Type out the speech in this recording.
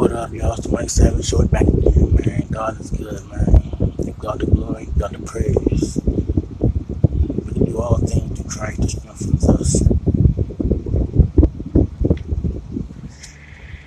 What up, y'all? It's the Mike Savage Show back again, man. God is good, man. Give God the glory, God the praise. We can do all things through Christ that strengthens us.